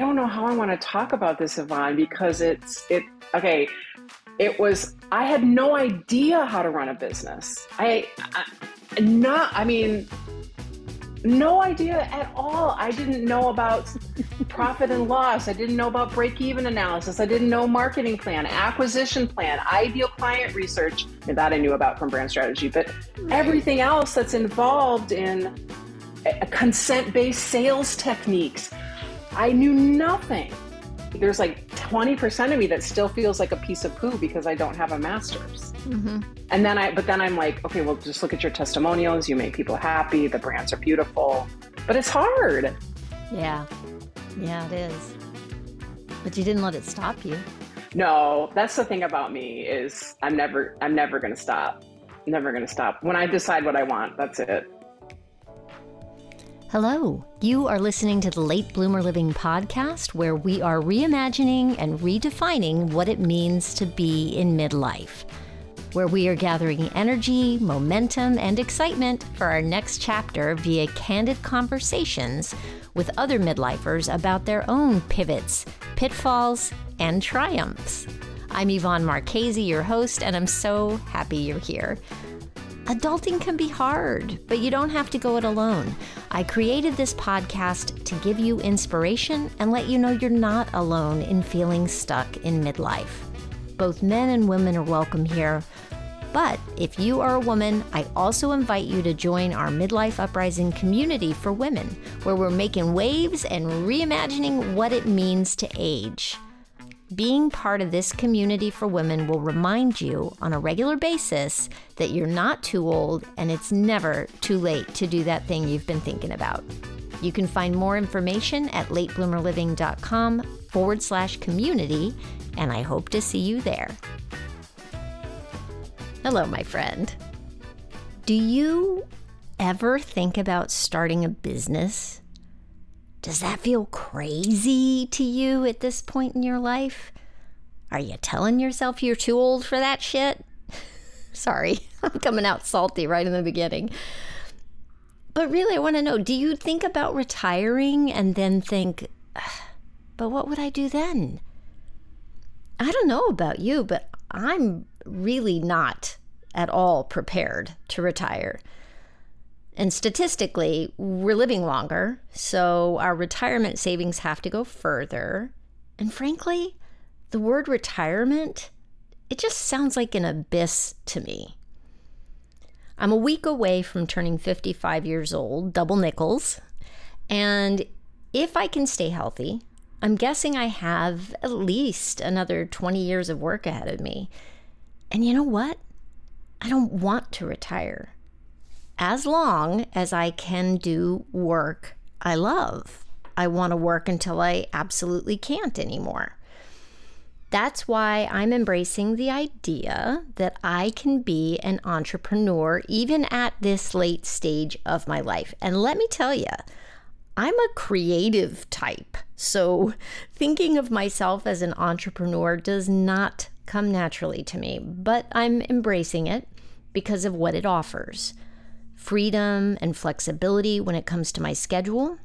don't know how I want to talk about this, Yvonne, because it's it. Okay, it was. I had no idea how to run a business. I, I not. I mean, no idea at all. I didn't know about profit and loss. I didn't know about break even analysis. I didn't know marketing plan, acquisition plan, ideal client research. And that I knew about from brand strategy. But everything else that's involved in eh, consent based sales techniques, I knew nothing. There's like 20% of me that still feels like a piece of poo because I don't have a master's. Mm-hmm. And then I, but then I'm like, okay, well, just look at your testimonials. You make people happy. The brands are beautiful, but it's hard. Yeah. Yeah, it is. But you didn't let it stop you. No, that's the thing about me is I'm never, I'm never going to stop. Never going to stop. When I decide what I want, that's it. Hello, you are listening to the Late Bloomer Living podcast, where we are reimagining and redefining what it means to be in midlife, where we are gathering energy, momentum, and excitement for our next chapter via candid conversations with other midlifers about their own pivots, pitfalls, and triumphs. I'm Yvonne Marchese, your host, and I'm so happy you're here. Adulting can be hard, but you don't have to go it alone. I created this podcast to give you inspiration and let you know you're not alone in feeling stuck in midlife. Both men and women are welcome here. But if you are a woman, I also invite you to join our Midlife Uprising community for women, where we're making waves and reimagining what it means to age. Being part of this community for women will remind you on a regular basis that you're not too old and it's never too late to do that thing you've been thinking about. You can find more information at latebloomerliving.com forward slash community, and I hope to see you there. Hello, my friend. Do you ever think about starting a business? Does that feel crazy to you at this point in your life? Are you telling yourself you're too old for that shit? Sorry, I'm coming out salty right in the beginning. But really, I want to know do you think about retiring and then think, but what would I do then? I don't know about you, but I'm really not at all prepared to retire. And statistically, we're living longer, so our retirement savings have to go further. And frankly, the word retirement, it just sounds like an abyss to me. I'm a week away from turning 55 years old, double nickels. And if I can stay healthy, I'm guessing I have at least another 20 years of work ahead of me. And you know what? I don't want to retire as long as I can do work I love. I want to work until I absolutely can't anymore. That's why I'm embracing the idea that I can be an entrepreneur even at this late stage of my life. And let me tell you, I'm a creative type. So thinking of myself as an entrepreneur does not come naturally to me, but I'm embracing it because of what it offers freedom and flexibility when it comes to my schedule,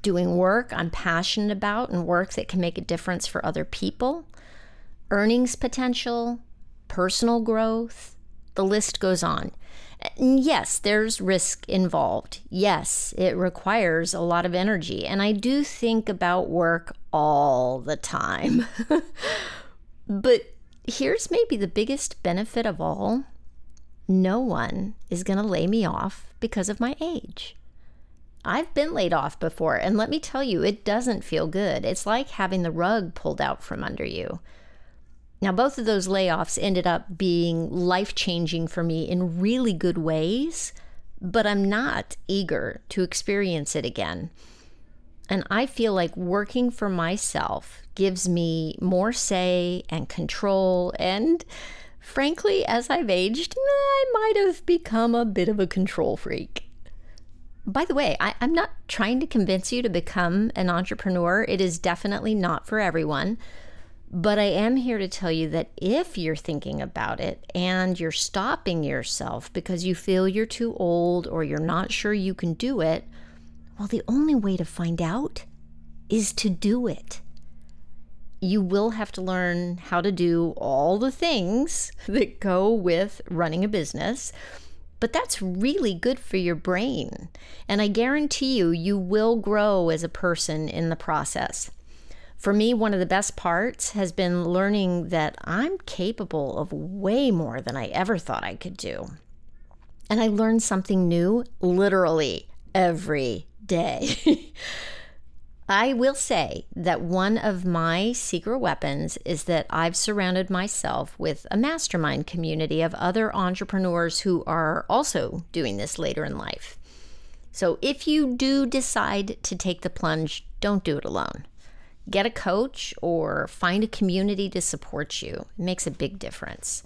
doing work I'm passionate about and work that can make a difference for other people, earnings potential, personal growth, the list goes on. And yes, there's risk involved. Yes, it requires a lot of energy. And I do think about work all the time. but here's maybe the biggest benefit of all no one is going to lay me off because of my age. I've been laid off before, and let me tell you, it doesn't feel good. It's like having the rug pulled out from under you. Now, both of those layoffs ended up being life changing for me in really good ways, but I'm not eager to experience it again. And I feel like working for myself gives me more say and control and Frankly, as I've aged, I might have become a bit of a control freak. By the way, I, am not trying to convince you to become an entrepreneur. It is definitely not for everyone. But I am here to tell you that if you're thinking about it and you're stopping yourself because you feel you're too old or you're not sure you can do it, well, the only way to find out is to do it. You will have to learn how to do all the things that go with running a business, but that's really good for your brain. And I guarantee you, you will grow as a person in the process. For me, one of the best parts has been learning that I'm capable of way more than I ever thought I could do. And I learn something new literally every day. I will say that one of my secret weapons is that I've surrounded myself with a mastermind community of other entrepreneurs who are also doing this later in life. So if you do decide to take the plunge, don't do it alone. Get a coach or find a community to support you. It makes a big difference.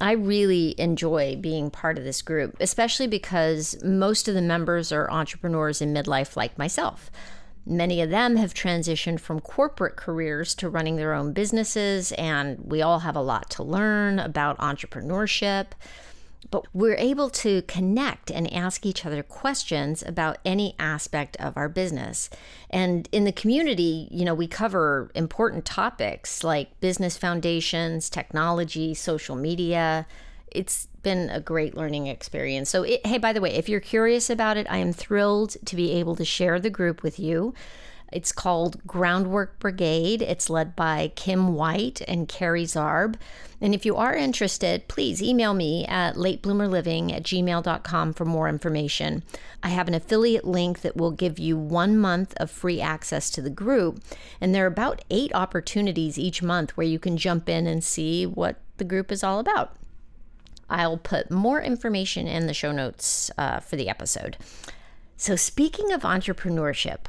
I really enjoy being part of this group, especially because most of the members are entrepreneurs in midlife like myself. Many of them have transitioned from corporate careers to running their own businesses, and we all have a lot to learn about entrepreneurship. But we're able to connect and ask each other questions about any aspect of our business. And in the community, you know, we cover important topics like business foundations, technology, social media, it's been a great learning experience. So, it, hey, by the way, if you're curious about it, I am thrilled to be able to share the group with you. It's called Groundwork Brigade. It's led by Kim White and Carrie Zarb. And if you are interested, please email me at latebloomerliving at gmail.com for more information. I have an affiliate link that will give you one month of free access to the group. And there are about eight opportunities each month where you can jump in and see what the group is all about. I'll put more information in the show notes uh, for the episode. So, speaking of entrepreneurship,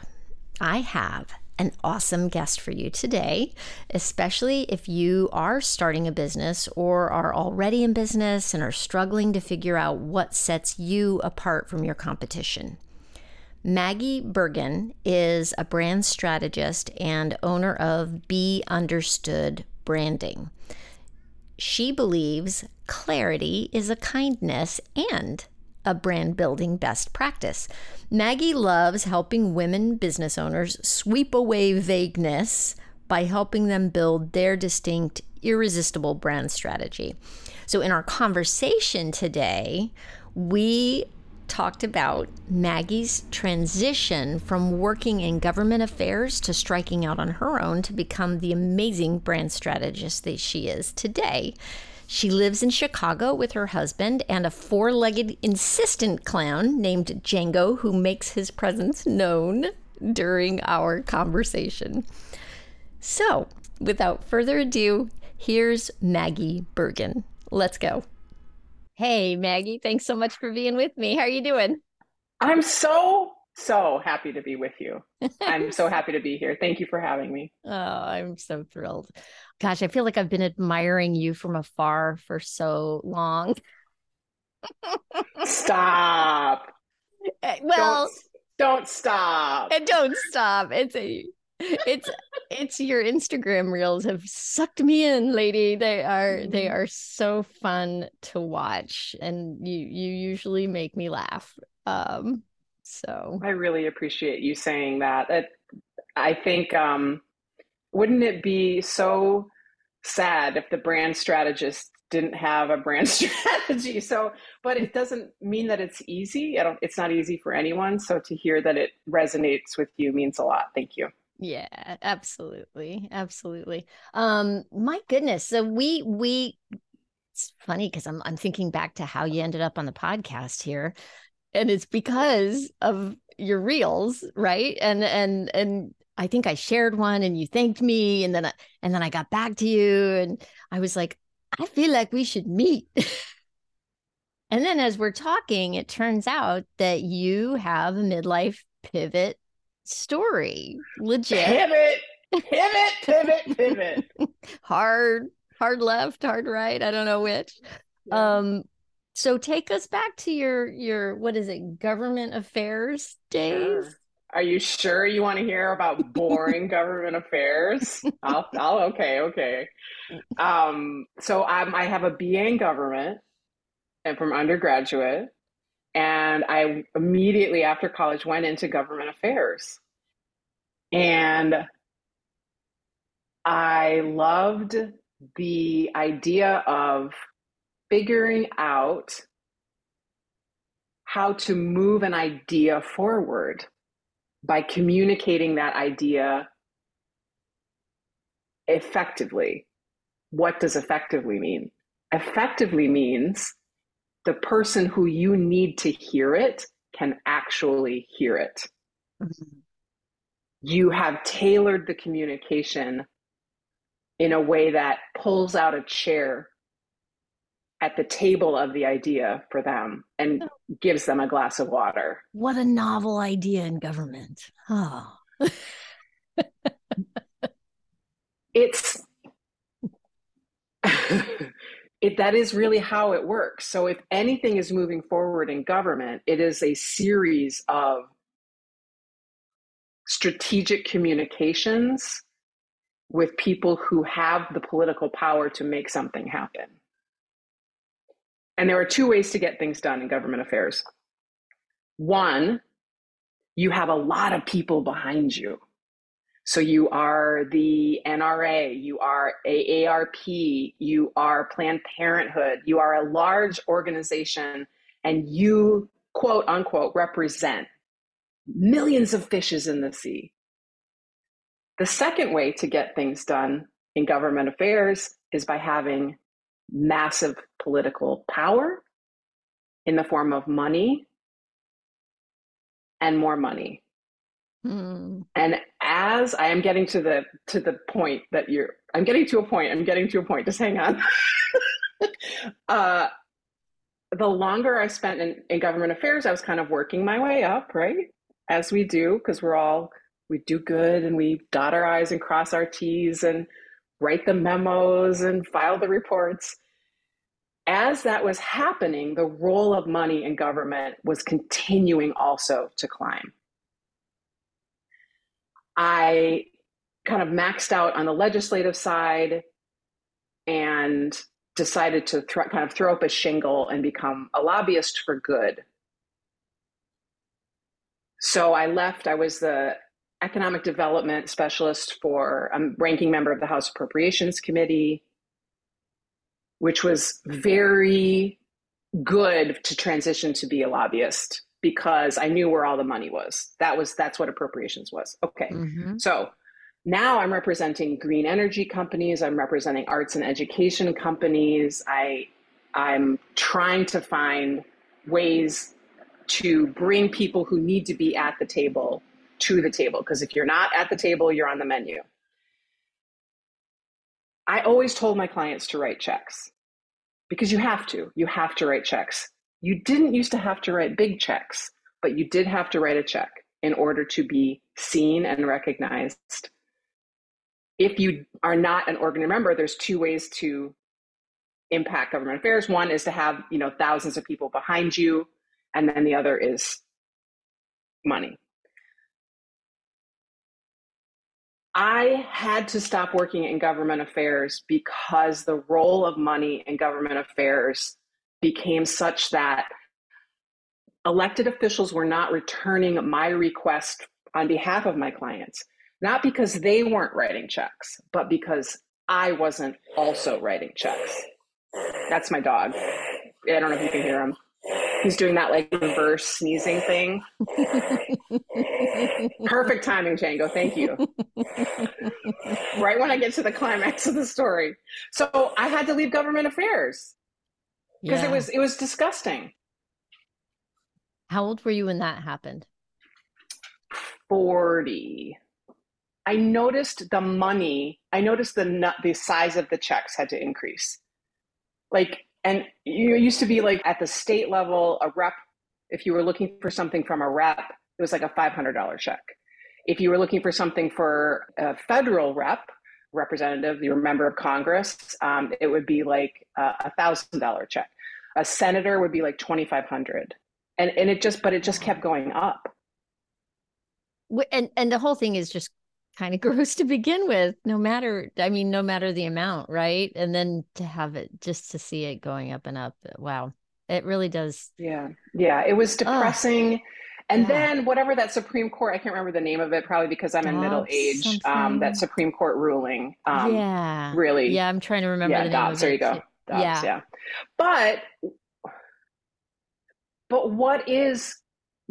I have an awesome guest for you today, especially if you are starting a business or are already in business and are struggling to figure out what sets you apart from your competition. Maggie Bergin is a brand strategist and owner of Be Understood Branding. She believes clarity is a kindness and a brand building best practice. Maggie loves helping women business owners sweep away vagueness by helping them build their distinct, irresistible brand strategy. So, in our conversation today, we talked about Maggie's transition from working in government affairs to striking out on her own to become the amazing brand strategist that she is today. She lives in Chicago with her husband and a four legged insistent clown named Django, who makes his presence known during our conversation. So, without further ado, here's Maggie Bergin. Let's go. Hey, Maggie, thanks so much for being with me. How are you doing? I'm so, so happy to be with you. I'm so happy to be here. Thank you for having me. Oh, I'm so thrilled. Gosh, I feel like I've been admiring you from afar for so long. stop. Eh, well, don't, don't stop. And don't stop. It's a it's it's your Instagram reels have sucked me in, lady. They are they mm-hmm. are so fun to watch, and you you usually make me laugh. Um, so I really appreciate you saying that. It, I think um, wouldn't it be so sad if the brand strategist didn't have a brand strategy so but it doesn't mean that it's easy it's not easy for anyone so to hear that it resonates with you means a lot thank you yeah, absolutely. Absolutely. Um my goodness. So we we it's funny cuz I'm I'm thinking back to how you ended up on the podcast here and it's because of your reels, right? And and and I think I shared one and you thanked me and then I, and then I got back to you and I was like I feel like we should meet. and then as we're talking it turns out that you have a midlife pivot story. Legit. Pivot, pivot, pivot, pivot. hard, hard left, hard right. I don't know which. Yeah. Um, so take us back to your your what is it, government affairs days? Sure. Are you sure you want to hear about boring government affairs? I'll, I'll okay, okay. Um, so I'm, I have a BA in government and from undergraduate. And I immediately after college went into government affairs. And I loved the idea of figuring out how to move an idea forward by communicating that idea effectively. What does effectively mean? Effectively means the person who you need to hear it can actually hear it. Mm-hmm. You have tailored the communication in a way that pulls out a chair at the table of the idea for them and gives them a glass of water. What a novel idea in government. Oh. it's it, that is really how it works. So if anything is moving forward in government, it is a series of strategic communications with people who have the political power to make something happen. And there are two ways to get things done in government affairs. One, you have a lot of people behind you. So you are the NRA, you are AARP, you are Planned Parenthood, you are a large organization, and you, quote unquote, represent millions of fishes in the sea. The second way to get things done in government affairs is by having massive political power in the form of money and more money. Mm. And as I am getting to the to the point that you're I'm getting to a point, I'm getting to a point, just hang on. uh, the longer I spent in, in government affairs, I was kind of working my way up, right? As we do, because we're all we do good and we dot our I's and cross our T's and write the memos and file the reports. As that was happening, the role of money in government was continuing also to climb. I kind of maxed out on the legislative side and decided to th- kind of throw up a shingle and become a lobbyist for good. So I left, I was the economic development specialist for, a ranking member of the House Appropriations Committee, which was very good to transition to be a lobbyist because I knew where all the money was. That was that's what appropriations was. Okay. Mm-hmm. So now I'm representing green energy companies, I'm representing arts and education companies. I I'm trying to find ways to bring people who need to be at the table to the table because if you're not at the table, you're on the menu. I always told my clients to write checks because you have to. You have to write checks. You didn't used to have to write big checks, but you did have to write a check in order to be seen and recognized. If you are not an organ member, there's two ways to impact government affairs. One is to have, you know, thousands of people behind you, and then the other is money. I had to stop working in government affairs because the role of money in government affairs became such that elected officials were not returning my request on behalf of my clients, not because they weren't writing checks, but because I wasn't also writing checks. That's my dog. I don't know if you can hear him. He's doing that like reverse sneezing thing. Perfect timing, Django. Thank you. right when I get to the climax of the story. So I had to leave government affairs because yeah. it was it was disgusting. How old were you when that happened? 40. I noticed the money, I noticed the the size of the checks had to increase. Like and you used to be like at the state level a rep if you were looking for something from a rep, it was like a $500 check. If you were looking for something for a federal rep, representative, you're a member of Congress, um, it would be like a thousand dollar check. A senator would be like twenty five hundred, and and it just but it just kept going up. And and the whole thing is just kind of gross to begin with. No matter, I mean, no matter the amount, right? And then to have it just to see it going up and up. Wow, it really does. Yeah, yeah, it was depressing. Ugh And yeah. then whatever that Supreme Court, I can't remember the name of it, probably because I'm in middle age. Um, that Supreme Court ruling. Um, yeah. Really. Yeah, I'm trying to remember. Yeah, the Dobbs. there you go. Dobbs, yeah. yeah. But but what is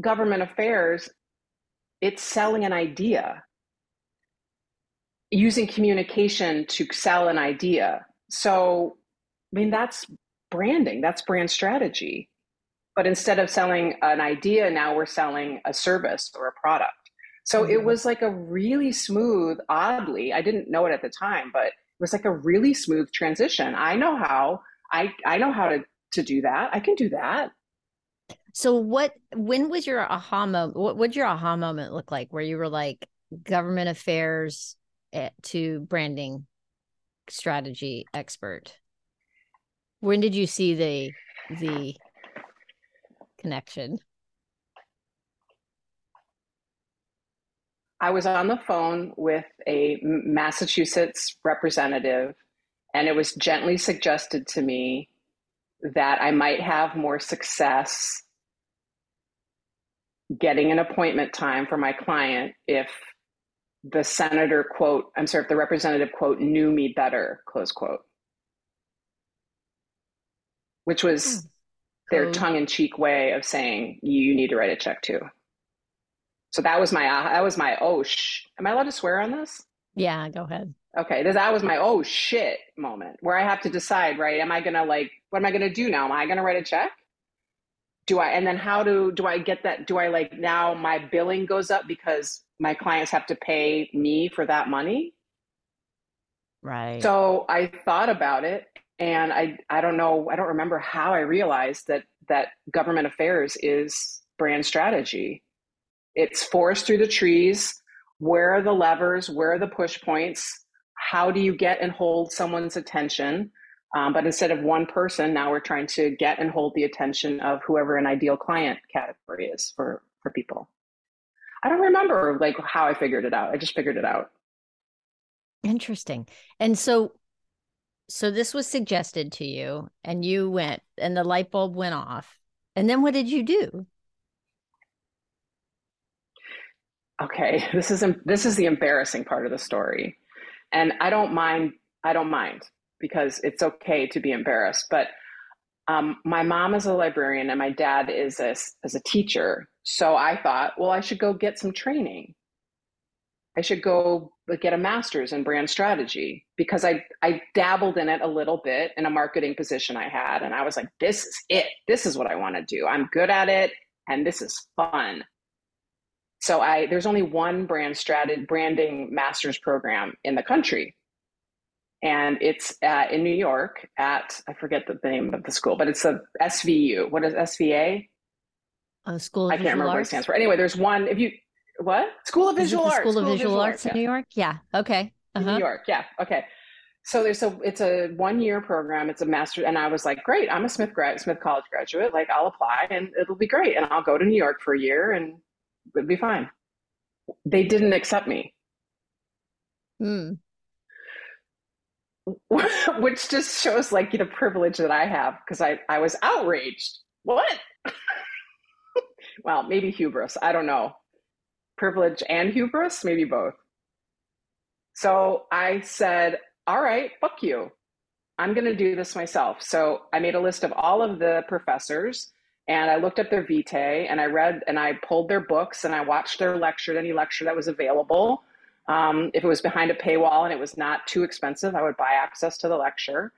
government affairs? It's selling an idea. Using communication to sell an idea. So, I mean, that's branding. That's brand strategy but instead of selling an idea, now we're selling a service or a product. So mm-hmm. it was like a really smooth, oddly, I didn't know it at the time, but it was like a really smooth transition. I know how. I I know how to to do that. I can do that. So what when was your aha moment? What would your aha moment look like where you were like government affairs eh, to branding strategy expert? When did you see the the connection? I was on the phone with a Massachusetts representative, and it was gently suggested to me that I might have more success getting an appointment time for my client if the senator quote i'm sorry if the representative quote knew me better close quote which was hmm their oh. tongue-in-cheek way of saying you need to write a check too. So that was my uh, that was my oh sh. Am I allowed to swear on this? Yeah, go ahead. Okay, that was my oh shit moment where I have to decide, right? Am I gonna like what am I gonna do now? Am I gonna write a check? Do I and then how do do I get that? Do I like now my billing goes up because my clients have to pay me for that money? Right. So I thought about it and I I don't know I don't remember how I realized that that government affairs is brand strategy. It's forest through the trees. Where are the levers? Where are the push points? How do you get and hold someone's attention? Um, but instead of one person, now we're trying to get and hold the attention of whoever an ideal client category is for for people. I don't remember like how I figured it out. I just figured it out. Interesting. And so so this was suggested to you and you went and the light bulb went off. And then what did you do? Okay this is this is the embarrassing part of the story. And i don't mind i don't mind because it's okay to be embarrassed but um, my mom is a librarian and my dad is a, is a teacher. So i thought well i should go get some training I should go get a master's in brand strategy because I, I dabbled in it a little bit in a marketing position I had. And I was like, this is it. This is what I want to do. I'm good at it. And this is fun. So I, there's only one brand strategy, branding master's program in the country. And it's uh, in New York at, I forget the name of the school, but it's a SVU. What is SVA? A school I can't remember what it stands for. Anyway, there's one. If you what? School of Visual Arts. School of Visual, Visual Arts, in New York. Yeah. Okay. Uh-huh. New York. Yeah. Okay. So there's a it's a one year program. It's a master, and I was like, great. I'm a Smith grad, Smith College graduate. Like I'll apply, and it'll be great. And I'll go to New York for a year, and it'll be fine. They didn't accept me. Hmm. Which just shows like the privilege that I have because I I was outraged. What? well, maybe hubris. I don't know privilege and hubris, maybe both. So I said, all right, fuck you. I'm going to do this myself. So I made a list of all of the professors and I looked up their vitae and I read and I pulled their books and I watched their lecture, any lecture that was available. Um, if it was behind a paywall and it was not too expensive, I would buy access to the lecture.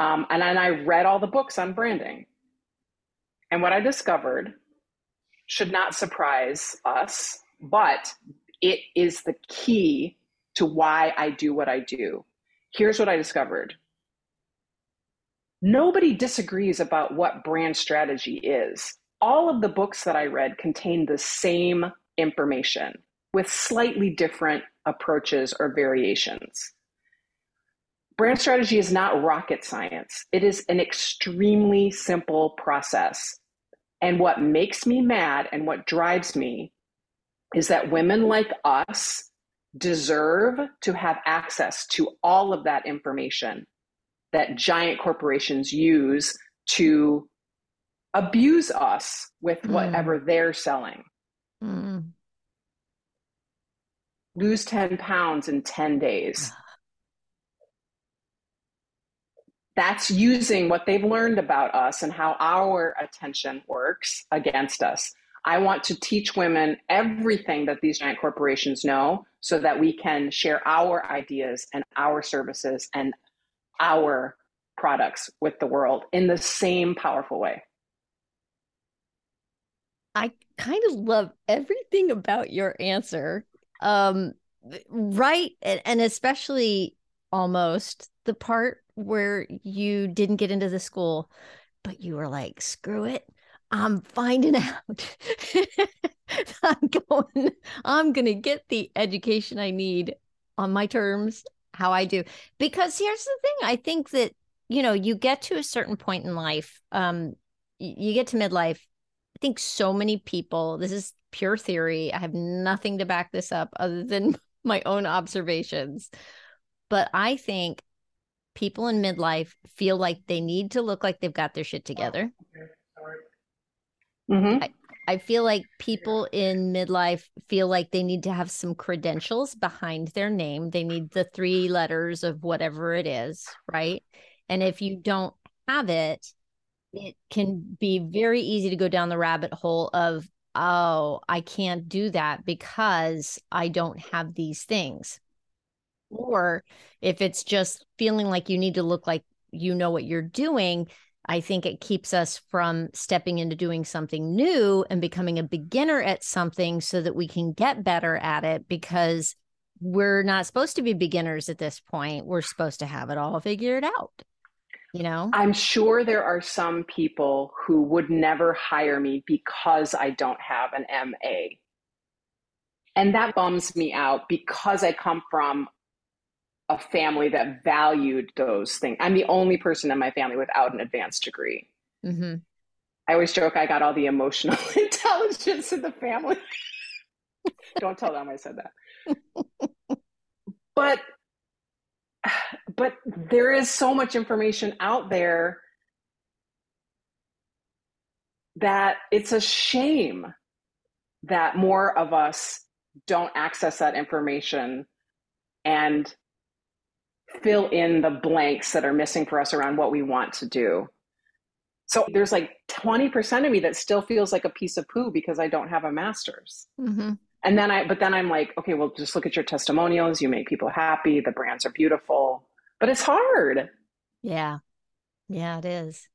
Um, and then I read all the books on branding. And what I discovered should not surprise us but it is the key to why I do what I do. Here's what I discovered nobody disagrees about what brand strategy is. All of the books that I read contain the same information with slightly different approaches or variations. Brand strategy is not rocket science. It is an extremely simple process. And what makes me mad and what drives me is that women like us deserve to have access to all of that information that giant corporations use to abuse us with hmm. whatever mm. they're selling. Mm. Lose 10 pounds in 10 days. That's using what they've learned about us and how our attention works against us. I want to teach women everything that these giant corporations know so that we can share our ideas and our services and our products with the world in the same powerful way. I kind of love everything about your answer. Um, right. And, and especially almost the part where you didn't get into the school, but you were like, screw it. I'm finding out. I'm going, I'm going to get the education I need on my terms, how I do. Because here's the thing I think that, you know, you get to a certain point in life, um, you get to midlife. I think so many people, this is pure theory. I have nothing to back this up other than my own observations. But I think people in midlife feel like they need to look like they've got their shit together. Mm-hmm. I, I feel like people in midlife feel like they need to have some credentials behind their name. They need the three letters of whatever it is, right? And if you don't have it, it can be very easy to go down the rabbit hole of, oh, I can't do that because I don't have these things. Or if it's just feeling like you need to look like you know what you're doing, I think it keeps us from stepping into doing something new and becoming a beginner at something so that we can get better at it because we're not supposed to be beginners at this point. We're supposed to have it all figured out. You know? I'm sure there are some people who would never hire me because I don't have an MA. And that bums me out because I come from a family that valued those things. I'm the only person in my family without an advanced degree. Mm-hmm. I always joke I got all the emotional intelligence in the family. Don't tell them I said that. but but there is so much information out there that it's a shame that more of us don't access that information and fill in the blanks that are missing for us around what we want to do. So there's like 20% of me that still feels like a piece of poo because I don't have a master's. Mm-hmm. And then I, but then I'm like, okay, well, just look at your testimonials. You make people happy. The brands are beautiful, but it's hard. Yeah. Yeah, it is.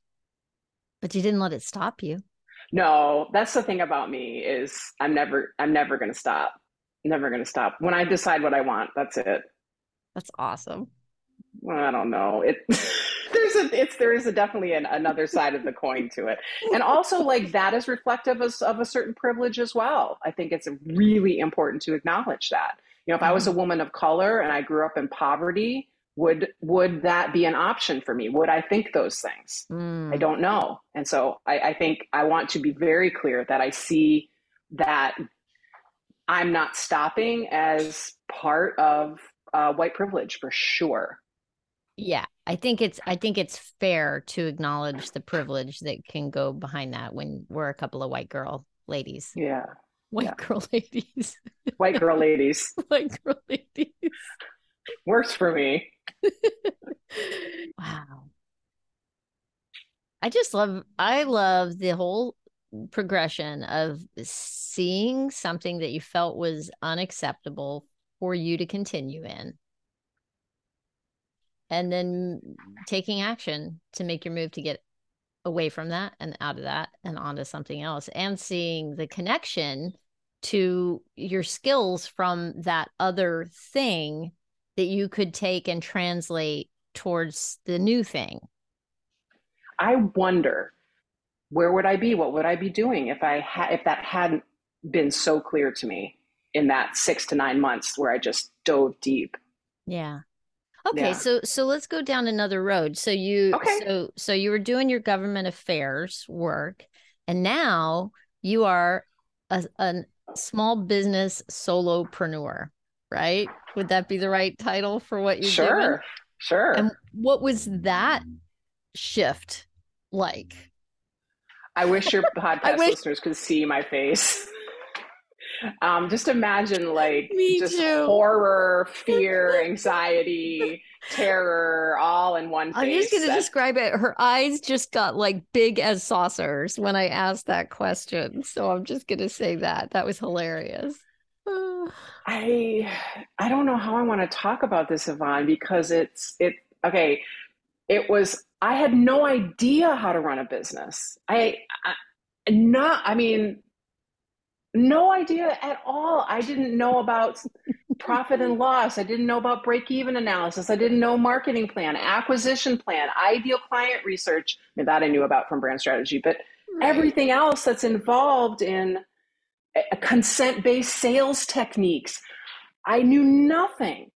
But you didn't let it stop you. No, that's the thing about me is I'm never, I'm never going to stop. Never going to stop. When I decide what I want, that's it. That's awesome. I don't know. It there's a it's there is a definitely an, another side of the coin to it, and also like that is reflective of, of a certain privilege as well. I think it's really important to acknowledge that. You know, if I was a woman of color and I grew up in poverty, would would that be an option for me? Would I think those things? Mm. I don't know, and so I, I think I want to be very clear that I see that I'm not stopping as part of uh, white privilege for sure. Yeah, I think it's I think it's fair to acknowledge the privilege that can go behind that when we're a couple of white girl ladies. Yeah. White Yeah. girl ladies. White girl ladies. white girl ladies. Works for me. wow. I just love I love the whole progression of seeing something that you felt was unacceptable for you to continue in and then taking action to make your move to get away from that and out of that and onto something else and seeing the connection to your skills from that other thing that you could take and translate towards the new thing I wonder where would I be? What would I be doing if I had if that hadn't been so clear to me in that six to nine months where I just dove deep. Yeah. Okay, Yeah. so so let's go down another road. So you Okay. so so you were doing your government affairs work and now you are a, a small business solopreneur, right? Would that be the right title for what you're doing? Sure. Sure. And what was that shift like? I wish your podcast wish- listeners could see my face. Um, just imagine like Me just too. horror, fear, anxiety, terror, all in one face. I'm just going to describe it. Her eyes just got like big as saucers when I asked that question. So I'm just going to say that. That was hilarious. I I don't know how I want to talk about this, Yvonne, because it's it okay. It was I had no idea how to run a business. I, I not I mean no idea at all. I didn't know about profit and loss. I didn't know about break even analysis. I didn't know marketing plan, acquisition plan, ideal client research. I mean, that I knew about from brand strategy, but Right. everything else that's involved in consent based sales techniques. I knew nothing,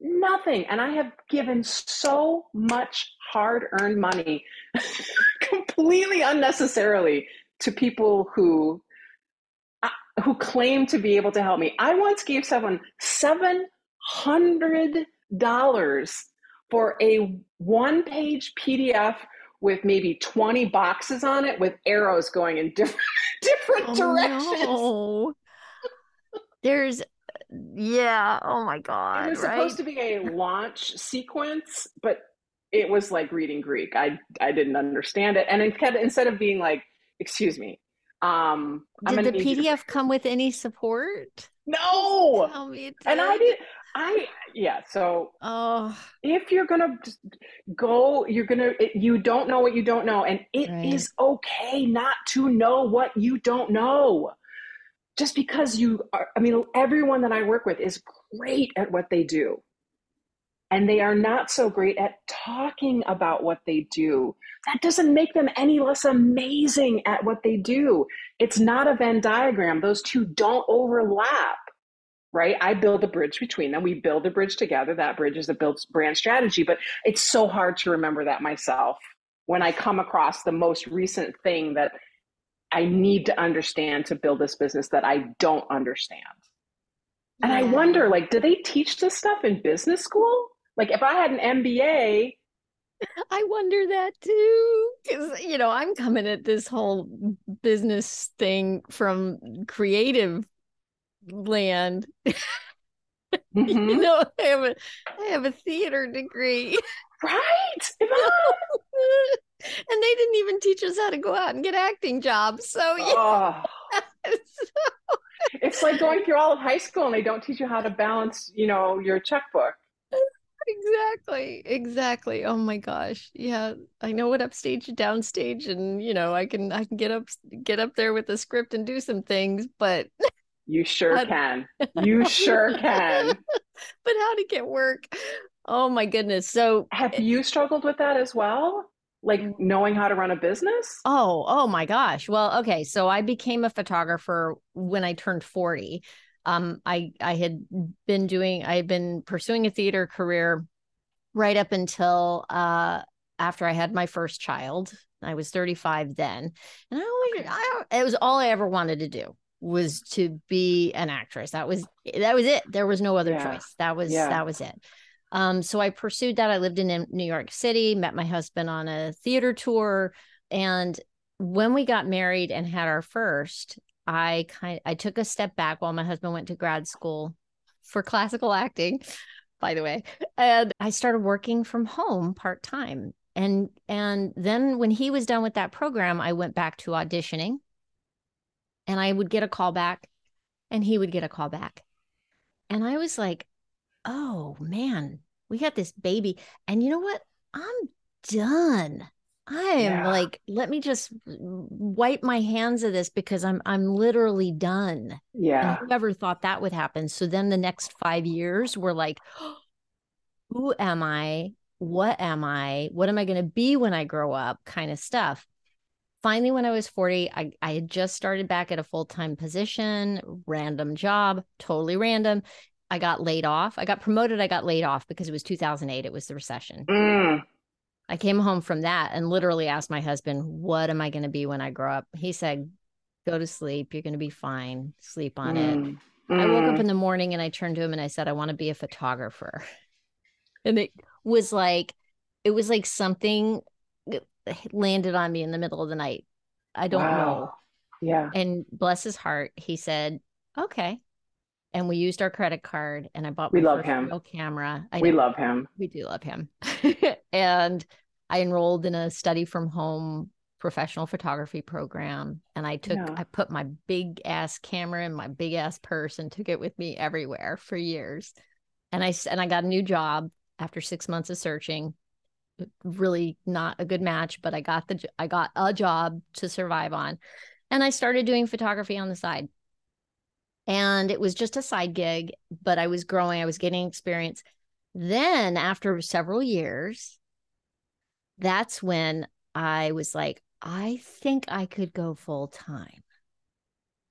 nothing. And I have given so much hard earned money completely unnecessarily to people who. Who claim to be able to help me? I once gave someone seven hundred dollars for a one-page PDF with maybe twenty boxes on it, with arrows going in different different Oh, directions. no. There's, yeah. Oh my god. It was right? supposed to be a launch sequence, but it was like reading Greek. I I didn't understand it, and instead instead of being like, "Excuse me," um, Did the you to- PDF come with any support? No, Tell me it and I did. I yeah. So Oh, if you're gonna go, you're gonna. It, you don't know what you don't know, and it is Right. okay not to know what you don't know. Just because you are, I mean, everyone that I work with is great at what they do. And they are not so great at talking about what they do. That doesn't make them any less amazing at what they do. It's not a Venn diagram. Those two don't overlap, right? I build a bridge between them. We build a bridge together. That bridge is a build brand strategy, but it's so hard to remember that myself when I come across the most recent thing that I need to understand to build this business that I don't understand. And I wonder, like, do they teach this stuff in business school? Like, if I had an MBA, I wonder that too. Because, you know, I'm coming at this whole business thing from creative land. You Mhm. know, I have a I have a theater degree. right? And they didn't even teach us how to go out and get acting jobs. So yeah. Oh, it's like going through all of high school and they don't teach you how to balance, you know, your checkbook. Exactly. Exactly. Oh my gosh. Yeah. I know what upstage and downstage and you know, I can I can get up get up there with the script and do some things, but You sure can. You sure can. but how to get work. Oh my goodness. So Have eh you struggled with that as well? Like mm. knowing how to run a business? Oh, oh my gosh. Well, okay. So I became a photographer when I turned 40. Um, I I had been doing I had been pursuing a theater career right up until uh after I had my first child. I was 35 then. And I always I it was all I ever wanted to do was to be an actress. That was that was it. There was no other Yeah. choice. That was Yeah. that was it. Um, so I pursued that. I lived in in New York City, met my husband on a theater tour, and when we got married and had our first, I kind I took a step back while my husband went to grad school for classical acting, by the way, and I started working from home part time. And and then when he was done with that program, I went back to auditioning, and I would get a call back, and he would get a call back, and I was like, oh man, we got this baby. And you know what? I'm done. I am Yeah. like, let me just wipe my hands of this because I'm I'm literally done. Yeah. And whoever thought that would happen. So then the next five years were like, who am I? What am I? What am I going to be when I grow up? Kind of stuff. Finally, when I was 40, I, I had just started back at a full time position, random job, totally random. I got laid off. I got promoted. I got laid off because it was 2008. It was the recession. Mm. I came home from that and literally asked my husband, What am I going to be when I grow up? He said, Go to sleep. You're going to be fine. Sleep on it. Mm. I woke up Mm. in the morning and I turned to him and I said, I want to be a photographer. And it was like, it was like something landed on me in the middle of the night. I don't know. Yeah. And bless his heart, he said, Okay. And we used our credit card, and I bought. We love him. camera. I we know, love him. we do love him. and I enrolled in a study from home professional photography program and I took Yeah. I put my big ass camera in my big ass purse and took it with me everywhere for years. And I and I got a new job after 6 months of searching. Really not a good match, but I got the I got a job to survive on. And I started doing photography on the side. And it was just a side gig, but I was growing, I was getting experience. Then after several years, that's when I was like, I think I could go full time.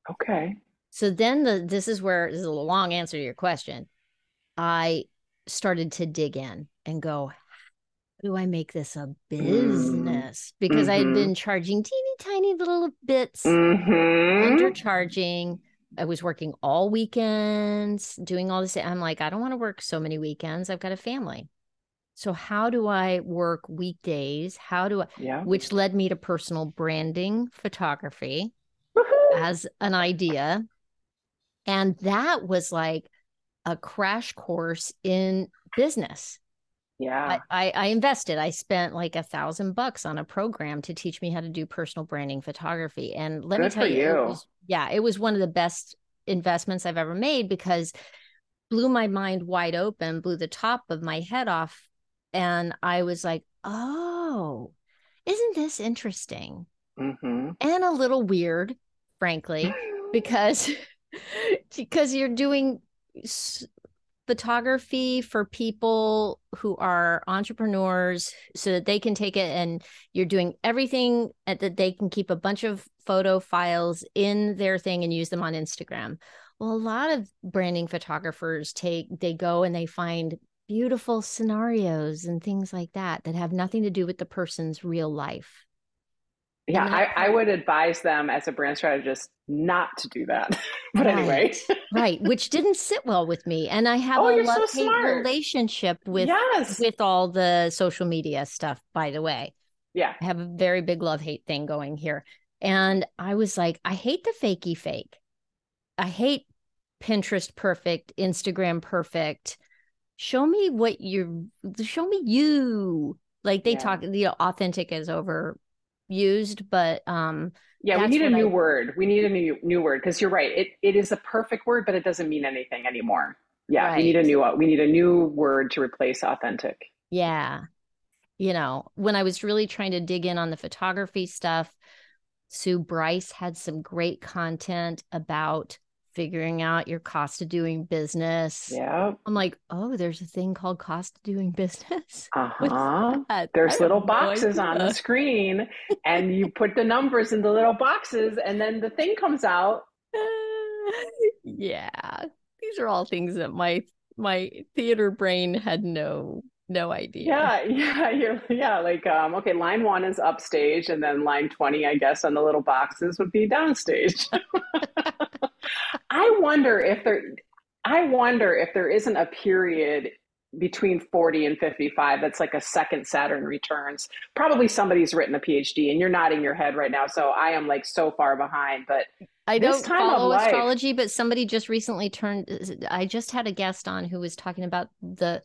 Okay. So then the this is where this is a long answer to your question. I started to dig in and go, how do I make this a business? Because I had mhm. been charging teeny tiny little bits, Mm-hmm. undercharging. I was working all weekends, doing all this. I'm like, I don't want to work so many weekends. I've got a family. So how do I work weekdays? How do I Yeah. which led me to personal branding photography Woohoo. as an idea. And that was like a crash course in business. Yeah. I, I, I invested. I spent like a thousand bucks on a program to teach me how to do personal branding photography. And let me tell for you, it was, yeah, it was one of the best investments I've ever made because blew my mind wide open, blew the top of my head off. And I was like, oh, isn't this interesting? mm-hmm. And a little weird, frankly because because you're doing photography for people who are entrepreneurs so that they can take it and you're doing everything at that they can keep a bunch of photo files in their thing and use them on Instagram. Well, a lot of branding photographers take they go and they find beautiful scenarios and things like that that have nothing to do with the person's real life. Yeah, I, I would advise them as a brand strategist not to do that. but anyway, Right. right which didn't sit well with me and i have Oh, a so love hate relationship with yes. with all the social media stuff by the way yeah. i have a very big love hate thing going here and i was like i hate the fakey fake i hate pinterest perfect instagram perfect show me what you're show me you like they Yeah. talk you know authentic is overused but um Yeah, we need a new I- word. We need a new new word because you're right. It it is a perfect word, but it doesn't mean anything anymore. Yeah, we need a new we need a new word to replace authentic. Yeah. You know, when I was really trying to dig in on the photography stuff, Sue Bryce had some great content about figuring out your cost of doing business. Yeah. I'm like, oh, there's a thing called cost of doing business. Uh-huh. There's little boxes on the screen, and you put the numbers in the little boxes, and then the thing comes out. yeah. These are all things that my my theater brain had no no idea. Yeah, yeah, you're, yeah. Like, um, okay, line one is upstage, and then line twenty, I guess, on the little boxes would be downstage. I wonder if there, I wonder if there isn't a period between 40 and 55 that's like a second Saturn returns. Probably somebody's written a PhD and you're nodding your head right now. So I am like so far behind, but I don't follow life- astrology, but somebody just recently turned. I just had a guest on who was talking about the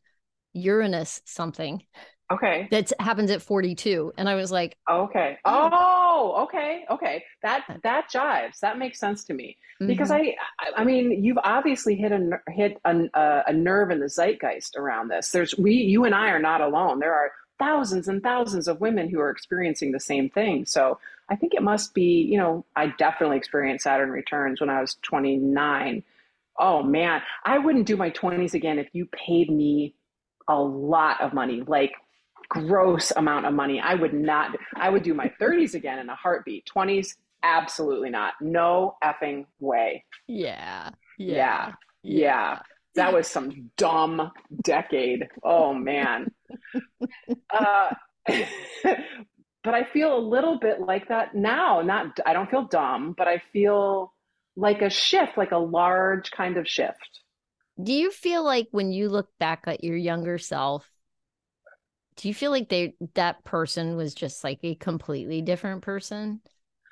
Uranus something okay. that happens at 42. And I was like, Okay. Oh, okay. Okay. That, that jives. That makes sense to me. because mhm. I, I mean, you've obviously hit a hit a, a nerve in the zeitgeist around this. There's we, you and I are not alone. There are thousands and thousands of women who are experiencing the same thing. So I think it must be, you know, I definitely experienced Saturn returns when I was 29. Oh man, I wouldn't do my 20s again if you paid me a lot of money, like gross amount of money. I would not. I would do my 30s again in a heartbeat. 20s, absolutely not. No effing way. yeah, Yeah. yeah, Yeah. That was some dumb decade. Oh man. uh, but I feel a little bit like that now. Not I don't feel dumb, but I feel like a shift, like a large kind of shift. Do you feel like when you look back at your younger self, do you feel like they that person was just like a completely different person?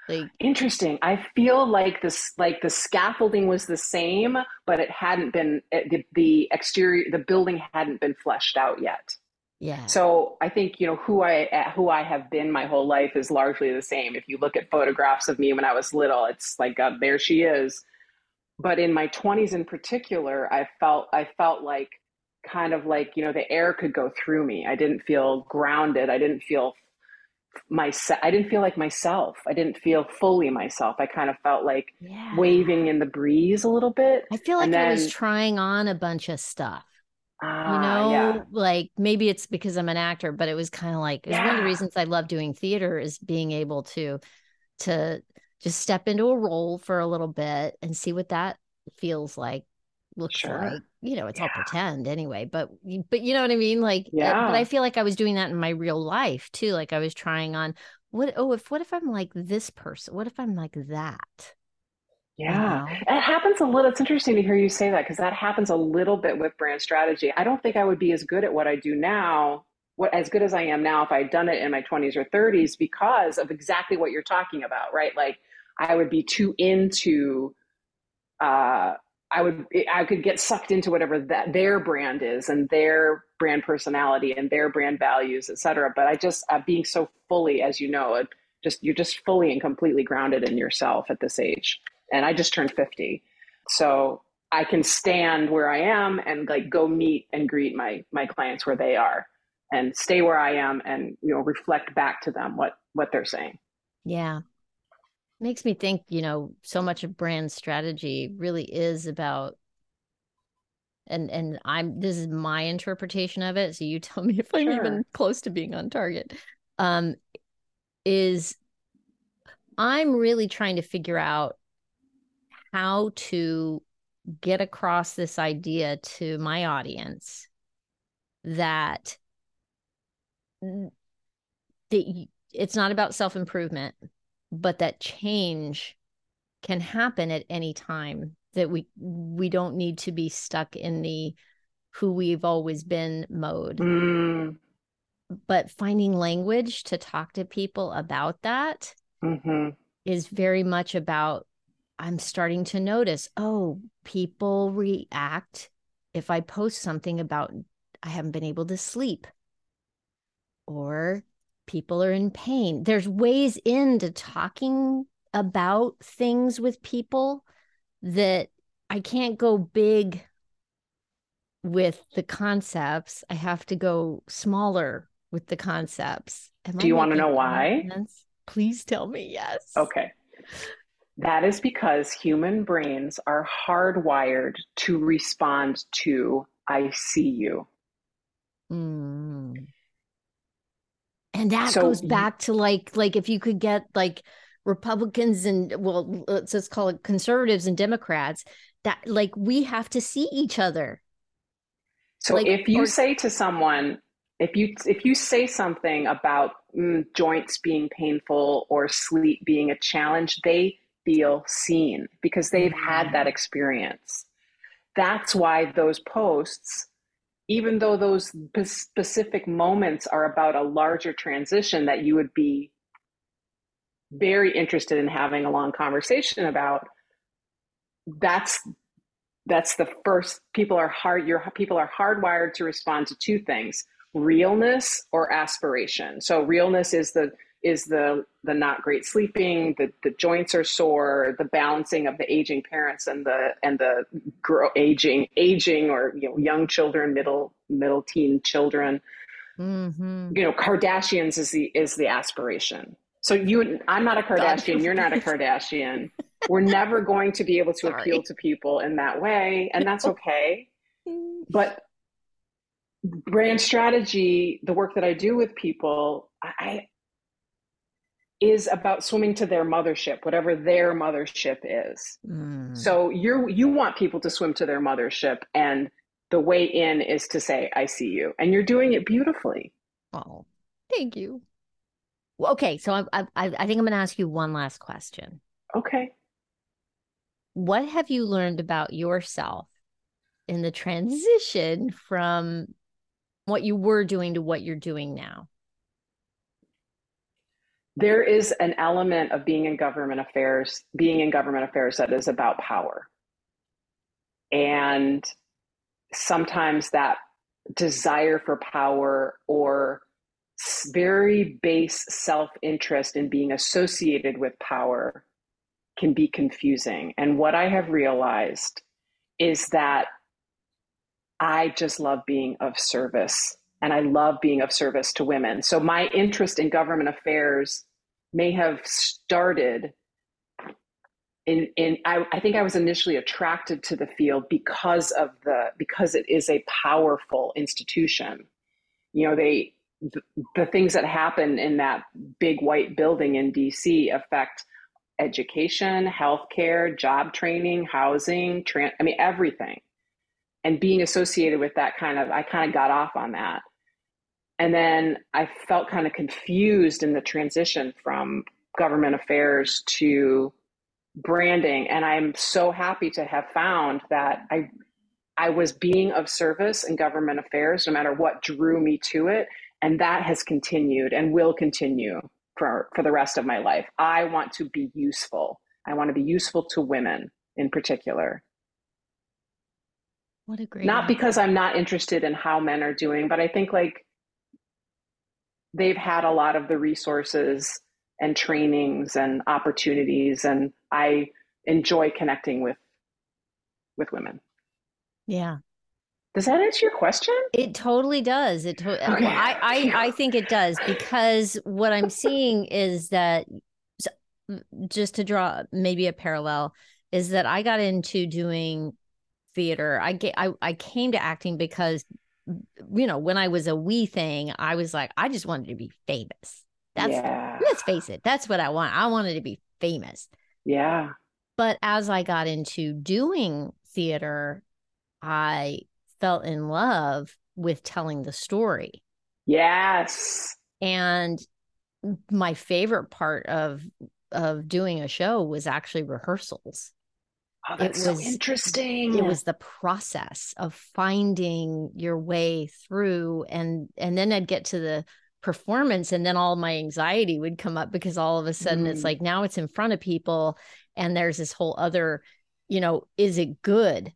Like interesting. I feel like this, like the scaffolding was the same, but it hadn't been the, the exterior, the building hadn't been fleshed out yet. Yeah. So I think you know who I uh, who I have been my whole life is largely the same. If you look at photographs of me when I was little, it's like God, there she is. But in my 20s in particular, I felt I felt like kind of like you know the air could go through me. I didn't feel grounded. I didn't feel myself. I didn't feel like myself. I didn't feel fully myself. I kind of felt like yeah. waving in the breeze a little bit. I feel like then, I was trying on a bunch of stuff you ah, know, yeah. like maybe it's because I'm an actor, but it was kind of like yeah. one of the reasons I love doing theater is being able to to just step into a role for a little bit and see what that feels like looks sure. like you know it's yeah. all pretend anyway but but you know what i mean like yeah. but i feel like i was doing that in my real life too like i was trying on what oh if what if i'm like this person what if i'm like that yeah, it happens a little. It's interesting to hear you say that because that happens a little bit with brand strategy. I don't think I would be as good at what I do now, what as good as I am now if I'd done it in my 20s or 30s because of exactly what you're talking about, right? Like I would be too into uh I would I could get sucked into whatever that their brand is and their brand personality and their brand values, et cetera. But I just uh, being so fully, as you know, just you're just fully and completely grounded in yourself at this age and I just turned 50. So I can stand where I am and like go meet and greet my my clients where they are and stay where I am and you know reflect back to them what what they're saying. Yeah. Makes me think, you know, so much of brand strategy really is about and and I'm this is my interpretation of it, so you tell me if I'm sure. even close to being on target. Um is I'm really trying to figure out how to get across this idea to my audience that the, it's not about self improvement, but that change can happen at any time that we we don't need to be stuck in the who we've always been mode mm. but finding language to talk to people about that mm-hmm. is very much about I'm starting to notice, oh, people react if I post something about I haven't been able to sleep or people are in pain. There's ways into talking about things with people that I can't go big with the concepts. I have to go smaller with the concepts. Am Do you want to know why? Sense? Please tell me yes. Okay. That is because human brains are hardwired to respond to I see you. Mm. And that so goes back to like like if you could get like Republicans and well let's just call it conservatives and Democrats that like we have to see each other. So like, if you or, say to someone if you if you say something about mm, joints being painful or sleep being a challenge, they feel seen because they've had that mm. experience. That's why those posts, even though those specific moments are about a larger transition that you would be very interested in having a long conversation about, that's that's the first people are hard your people are hardwired to respond to two things realness or aspiration. So realness is the is the the not great sleeping, the the joints are sore, the balancing of the aging parents and the and the grow, aging aging or you know young children, middle middle teen children. Mm-hmm. You know, Kardashians is the is the aspiration. So you, I'm not a Kardashian. You're not a Kardashian. We're never going to be able to Sorry. appeal to people in that way, and that's okay. But brand strategy, the work that I do with people, I is about swimming to their mothership, whatever their mothership is. Mm. So you're you want people to swim to their mothership, and the way in is to say, "I see you," and you're doing it beautifully. Oh, thank you. Okay, so I I, I think I'm going to ask you one last question. Okay. What have you learned about yourself in the transition from what you were doing to what you're doing now? There is an element of being in government affairs, being in government affairs that is about power. And sometimes that desire for power or very base self interest in being associated with power can be confusing. And what I have realized is that I just love being of service and I love being of service to women. So my interest in government affairs may have started in in I, I think I was initially attracted to the field because of the because it is a powerful institution. You know, they the, the things that happen in that big white building in DC affect education, healthcare, job training, housing, tran- I mean everything. And being associated with that kind of I kind of got off on that. And then I felt kind of confused in the transition from government affairs to branding. And I'm so happy to have found that I I was being of service in government affairs, no matter what drew me to it. And that has continued and will continue for, for the rest of my life. I want to be useful. I want to be useful to women in particular. What a great Not because I'm not interested in how men are doing, but I think like they've had a lot of the resources and trainings and opportunities and i enjoy connecting with with women. Yeah. Does that answer your question? It totally does. It to- okay. I, I i think it does because what i'm seeing is that just to draw maybe a parallel is that i got into doing theater. I get I, I came to acting because you know, when I was a wee thing, I was like, I just wanted to be famous. That's yeah. let's face it, that's what I want. I wanted to be famous. Yeah. But as I got into doing theater, I fell in love with telling the story. Yes. And my favorite part of of doing a show was actually rehearsals. Oh, that's it was, so interesting. It was the process of finding your way through and and then I'd get to the performance and then all my anxiety would come up because all of a sudden mm. it's like now it's in front of people and there's this whole other, you know, is it good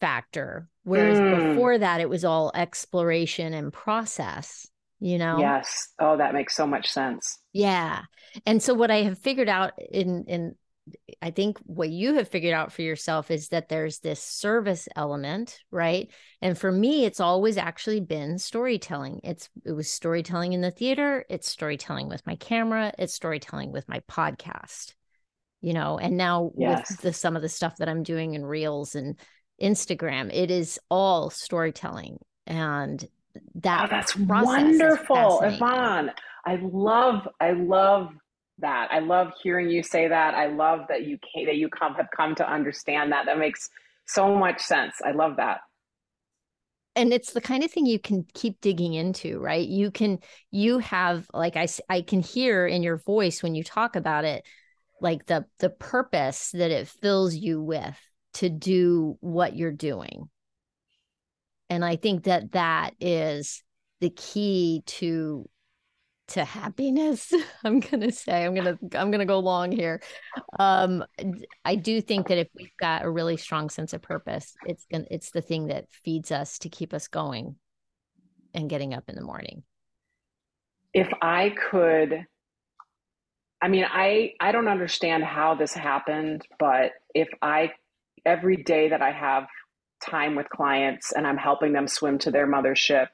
factor. Whereas mm. before that it was all exploration and process you know yes oh that makes so much sense yeah and so what i have figured out in in I think what you have figured out for yourself is that there's this service element, right? And for me, it's always actually been storytelling. It's it was storytelling in the theater, it's storytelling with my camera, it's storytelling with my podcast. You know, and now yes. with the some of the stuff that I'm doing in Reels and Instagram, it is all storytelling. And oh, that oh, that's wonderful, Yvonne. I love, I love that. I love hearing you say that. I love that you came, that you come have come to understand that. That makes so much sense. I love that. And it's the kind of thing you can keep digging into, right? You can you have like I I can hear in your voice when you talk about it like the the purpose that it fills you with to do what you're doing. And I think that that is the key to to happiness i'm gonna say i'm gonna i'm gonna go long here. Um i do think that if we've got a really strong sense of purpose it's gonna it's the thing that feeds us to keep us going and getting up in the morning. If i could i mean i i don't understand how this happened but if i every day that i have time with clients and i'm helping them swim to their mothership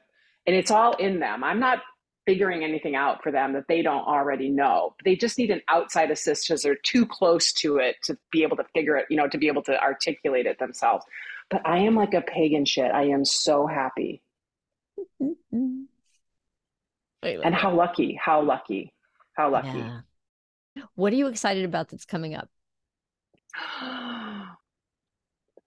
and it's all in them i'm not figuring anything out for them that they don't already know. They just need an outside assist because they're too close to it to be able to figure it, you know, to be able to articulate it themselves. But I am like a pagan shit. I am so happy. and how lucky, how lucky, how lucky. Yeah. What are you excited about that's coming up?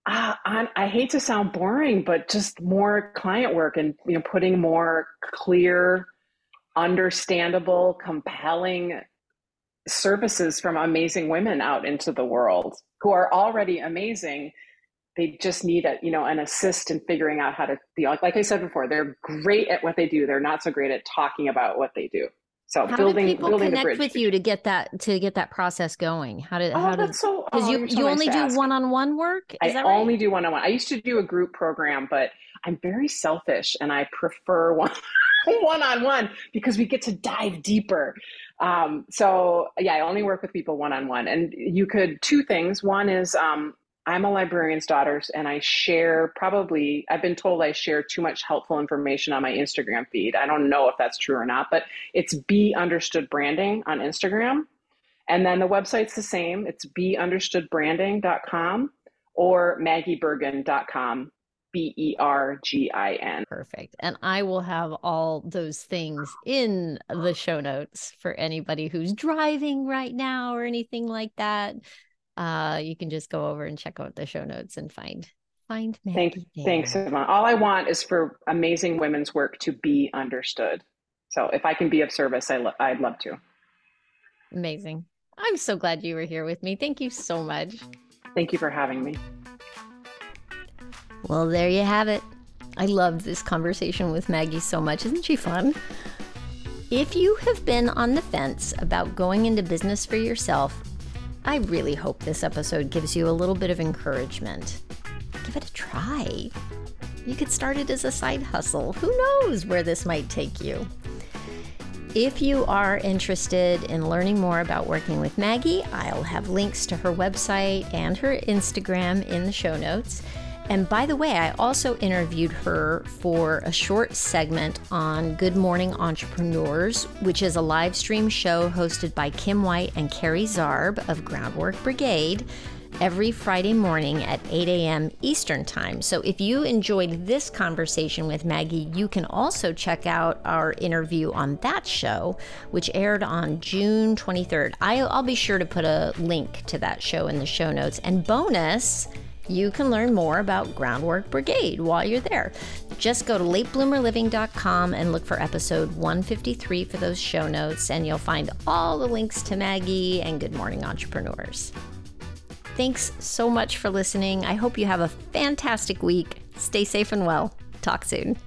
Uh, I, I hate to sound boring, but just more client work and you know putting more clear understandable, compelling services from amazing women out into the world who are already amazing. They just need a, you know, an assist in figuring out how to, be like I said before, they're great at what they do. They're not so great at talking about what they do. So how building did people building connect bridge. with you to get that to get that process going? How did Oh, how did that's so. Oh, because oh, you so you nice only do one on one work? Is I that right? only do one on one. I used to do a group program, but I'm very selfish and I prefer one one on one because we get to dive deeper. Um, so yeah, I only work with people one on one. And you could two things. One is um, I'm a librarian's daughter, and I share probably. I've been told I share too much helpful information on my Instagram feed. I don't know if that's true or not, but it's be understood branding on Instagram. And then the website's the same. It's beunderstoodbranding.com or maggiebergin.com, B E R G I N. Perfect. And I will have all those things in the show notes for anybody who's driving right now or anything like that. Uh, you can just go over and check out the show notes and find find me. Thank, Maggie thanks. Yvonne. All I want is for amazing women's work to be understood. So if I can be of service, I lo- I'd love to. Amazing. I'm so glad you were here with me. Thank you so much. Thank you for having me. Well, there you have it. I loved this conversation with Maggie so much. Isn't she fun? If you have been on the fence about going into business for yourself, I really hope this episode gives you a little bit of encouragement. Give it a try. You could start it as a side hustle. Who knows where this might take you? If you are interested in learning more about working with Maggie, I'll have links to her website and her Instagram in the show notes. And by the way, I also interviewed her for a short segment on Good Morning Entrepreneurs, which is a live stream show hosted by Kim White and Carrie Zarb of Groundwork Brigade every Friday morning at 8 a.m. Eastern Time. So if you enjoyed this conversation with Maggie, you can also check out our interview on that show, which aired on June 23rd. I'll, I'll be sure to put a link to that show in the show notes. And bonus, you can learn more about Groundwork Brigade while you're there. Just go to latebloomerliving.com and look for episode 153 for those show notes, and you'll find all the links to Maggie and Good Morning Entrepreneurs. Thanks so much for listening. I hope you have a fantastic week. Stay safe and well. Talk soon.